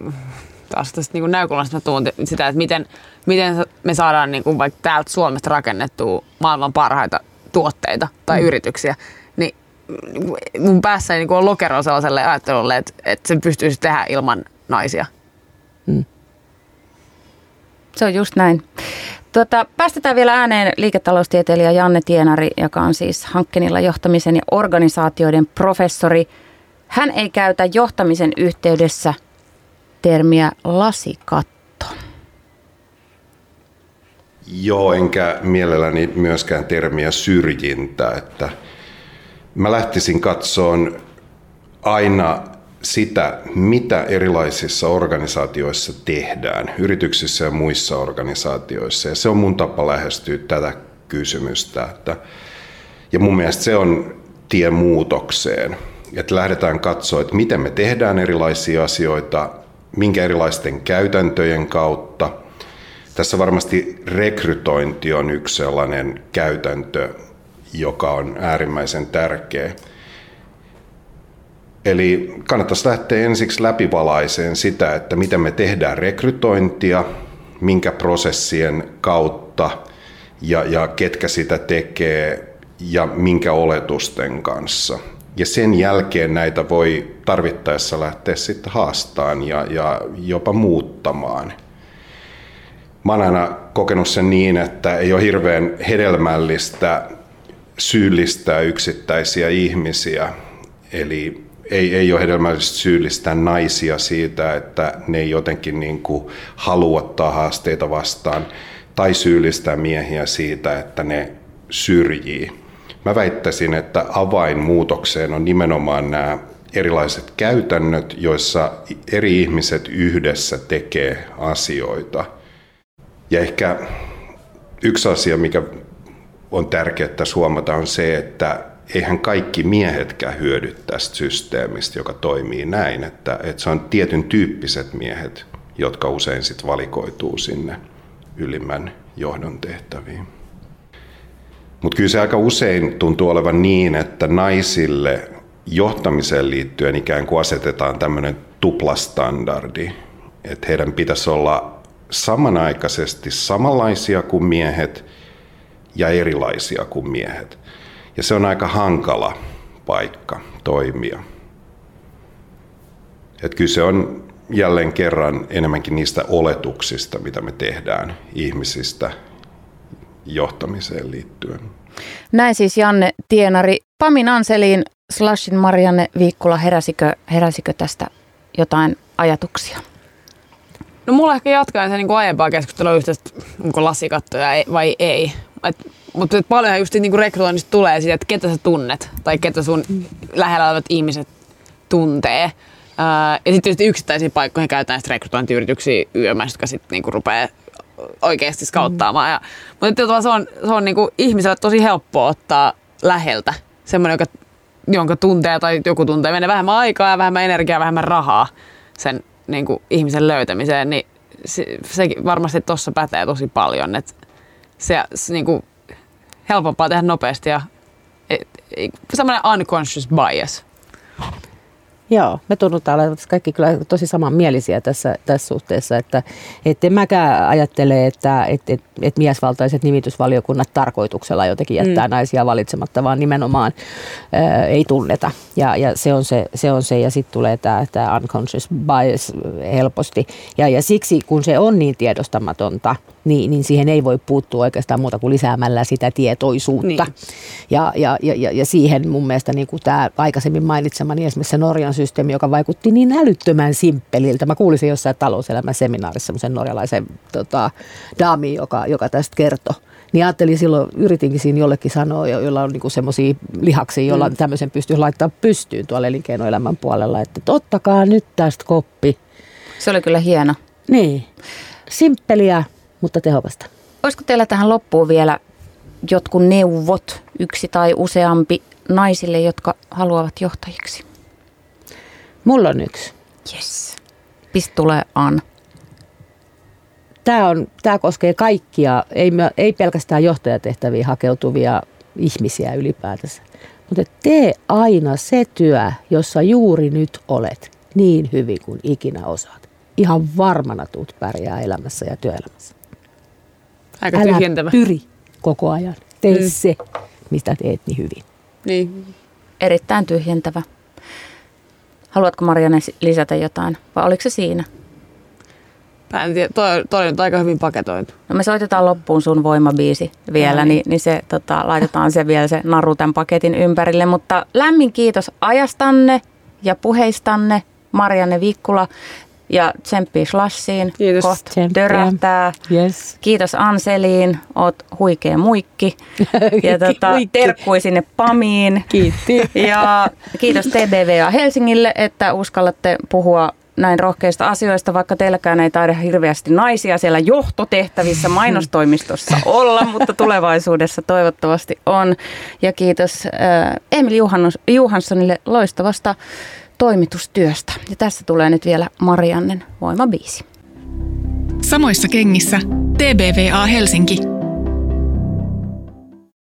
taas tästä niin näkökulmasta, tuun sitä, että miten, miten me saadaan niin kuin vaikka täältä Suomesta rakennettua maailman parhaita tuotteita tai mm. yrityksiä. Niin niin mun päässä ei niin kuin ole lokero sellaiselle ajattelulle, että, että sen pystyisi tehdä ilman naisia. Se on just näin. Tuota, päästetään vielä ääneen liiketaloustieteilijä Janne Tienari, joka on siis Hankkenilla johtamisen ja organisaatioiden professori. Hän ei käytä johtamisen yhteydessä termiä lasikatto. Joo, enkä mielelläni myöskään termiä syrjintä, että mä lähtisin katsoon aina sitä, mitä erilaisissa organisaatioissa tehdään, yrityksissä ja muissa organisaatioissa. Ja se on mun tapa lähestyä tätä kysymystä. Että, ja mun mielestä se on tie muutokseen. Että lähdetään katsoa, että miten me tehdään erilaisia asioita, minkä erilaisten käytäntöjen kautta. Tässä varmasti rekrytointi on yksi sellainen käytäntö, joka on äärimmäisen tärkeä. Eli kannattaisi lähteä ensiksi läpivalaiseen sitä, että miten me tehdään rekrytointia, minkä prosessien kautta ja, ja ketkä sitä tekee ja minkä oletusten kanssa. Ja sen jälkeen näitä voi tarvittaessa lähteä sitten haastaan ja, ja jopa muuttamaan. Mä oon aina kokenut sen niin, että ei ole hirveän hedelmällistä syyllistää yksittäisiä ihmisiä. Eli ei, ei ole hedelmällistä syyllistää naisia siitä, että ne ei jotenkin niin kuin halua ottaa haasteita vastaan, tai syyllistää miehiä siitä, että ne syrjii. Mä väittäisin, että avain muutokseen on nimenomaan nämä erilaiset käytännöt, joissa eri ihmiset yhdessä tekee asioita. Ja ehkä yksi asia, mikä on tärkeää tässä huomata, on se, että eihän kaikki miehetkään hyödy tästä systeemistä, joka toimii näin, että, että se on tietyn tyyppiset miehet, jotka usein sitten valikoituu sinne ylimmän johdon tehtäviin. Mutta kyllä se aika usein tuntuu olevan niin, että naisille johtamiseen liittyen ikään kuin asetetaan tämmöinen tuplastandardi, että heidän pitäisi olla samanaikaisesti samanlaisia kuin miehet ja erilaisia kuin miehet. Ja se on aika hankala paikka toimia. Et kyse on jälleen kerran enemmänkin niistä oletuksista, mitä me tehdään ihmisistä johtamiseen liittyen. Näin siis Janne Tienari. Pamin Anseliin Slashin Marianne Viikkula, heräsikö, heräsikö tästä jotain ajatuksia? No mulla ehkä jatkaa se niin kuin aiempaa keskustelua tästä, onko lasikattoja vai ei. Et, mutta paljon just niin rekrytoinnista tulee siitä, että ketä sä tunnet tai ketä sun lähellä olevat ihmiset tuntee. Ja sitten tietysti yksittäisiin paikkoihin käytetään sitten rekrytointiyrityksiä yömässä, jotka sitten niinku rupeaa oikeasti skauttaamaan. Ja, mutta se on, se on niinku ihmiselle tosi helppo ottaa läheltä semmoinen, joka, jonka tuntee tai joku tuntee, menee vähemmän aikaa ja vähemmän energiaa, vähemmän rahaa sen niinku ihmisen löytämiseen, niin se, sekin varmasti tuossa pätee tosi paljon, että se, se niinku, helpompaa tehdä nopeasti ja semmoinen unconscious bias. Joo, me tunnutaan olevan kaikki kyllä tosi samanmielisiä tässä, tässä suhteessa, että et en mäkään ajattele, että et, et, et miesvaltaiset nimitysvaliokunnat tarkoituksella jotenkin jättää mm. naisia valitsematta, vaan nimenomaan ää, ei tunneta. Ja, ja se on se, se, on se ja sitten tulee tämä unconscious bias helposti. Ja, ja siksi, kun se on niin tiedostamatonta, niin, niin siihen ei voi puuttua oikeastaan muuta kuin lisäämällä sitä tietoisuutta. Niin. Ja, ja, ja, ja siihen mun mielestä niin kuin tämä aikaisemmin mainitsemani esimerkiksi se Norjan systeemi, joka vaikutti niin älyttömän simppeliltä. Mä kuulisin jossain talouselämän seminaarissa semmoisen norjalaisen tota, daami, joka, joka tästä kertoi. Niin ajattelin silloin, yritinkin siinä jollekin sanoa, jolla on niinku semmoisia lihaksia, jolla mm. tämmöisen pystyy laittaa pystyyn tuolla elinkeinoelämän puolella, että ottakaa nyt tästä koppi. Se oli kyllä hieno. Niin. Simppeliä, mutta tehokasta. Olisiko teillä tähän loppuun vielä jotkut neuvot, yksi tai useampi naisille, jotka haluavat johtajiksi? Mulla on yksi. Yes. Pistä tulee An. Tämä, on, tämä koskee kaikkia, ei, ei pelkästään johtajatehtäviin hakeutuvia ihmisiä ylipäätänsä. Mutta tee aina se työ, jossa juuri nyt olet niin hyvin kuin ikinä osaat. Ihan varmana tuut pärjää elämässä ja työelämässä. Aika Älä tyhjentävä. pyri koko ajan. Tee mm. se, mistä teet niin hyvin. Niin. Erittäin tyhjentävä. Haluatko Marianne lisätä jotain vai oliko se siinä? Mä en tiedä, toi, toi on aika hyvin paketoitu. No me soitetaan loppuun sun voimabiisi vielä, niin, niin se, tota, laitetaan se vielä se naru tämän paketin ympärille. Mutta lämmin kiitos ajastanne ja puheistanne, Marianne Vikkula ja tsemppi Slassiin. Kiitos. Kohta törähtää. Yes. Kiitos Anseliin, oot huikea muikki. <laughs> Ja tota, terkkui sinne Pamiin. Kiitti. <laughs> Ja kiitos TBVA Helsingille, että uskallatte puhua näin rohkeista asioista, vaikka teilläkään ei taida hirveästi naisia siellä johtotehtävissä <laughs> mainostoimistossa olla, mutta tulevaisuudessa toivottavasti on. Ja kiitos äh, Emil Johanssonille loistavasta toimitustyöstä. Ja tässä tulee nyt vielä Mariannen voimabiisi. Samoissa kengissä TBVA Helsinki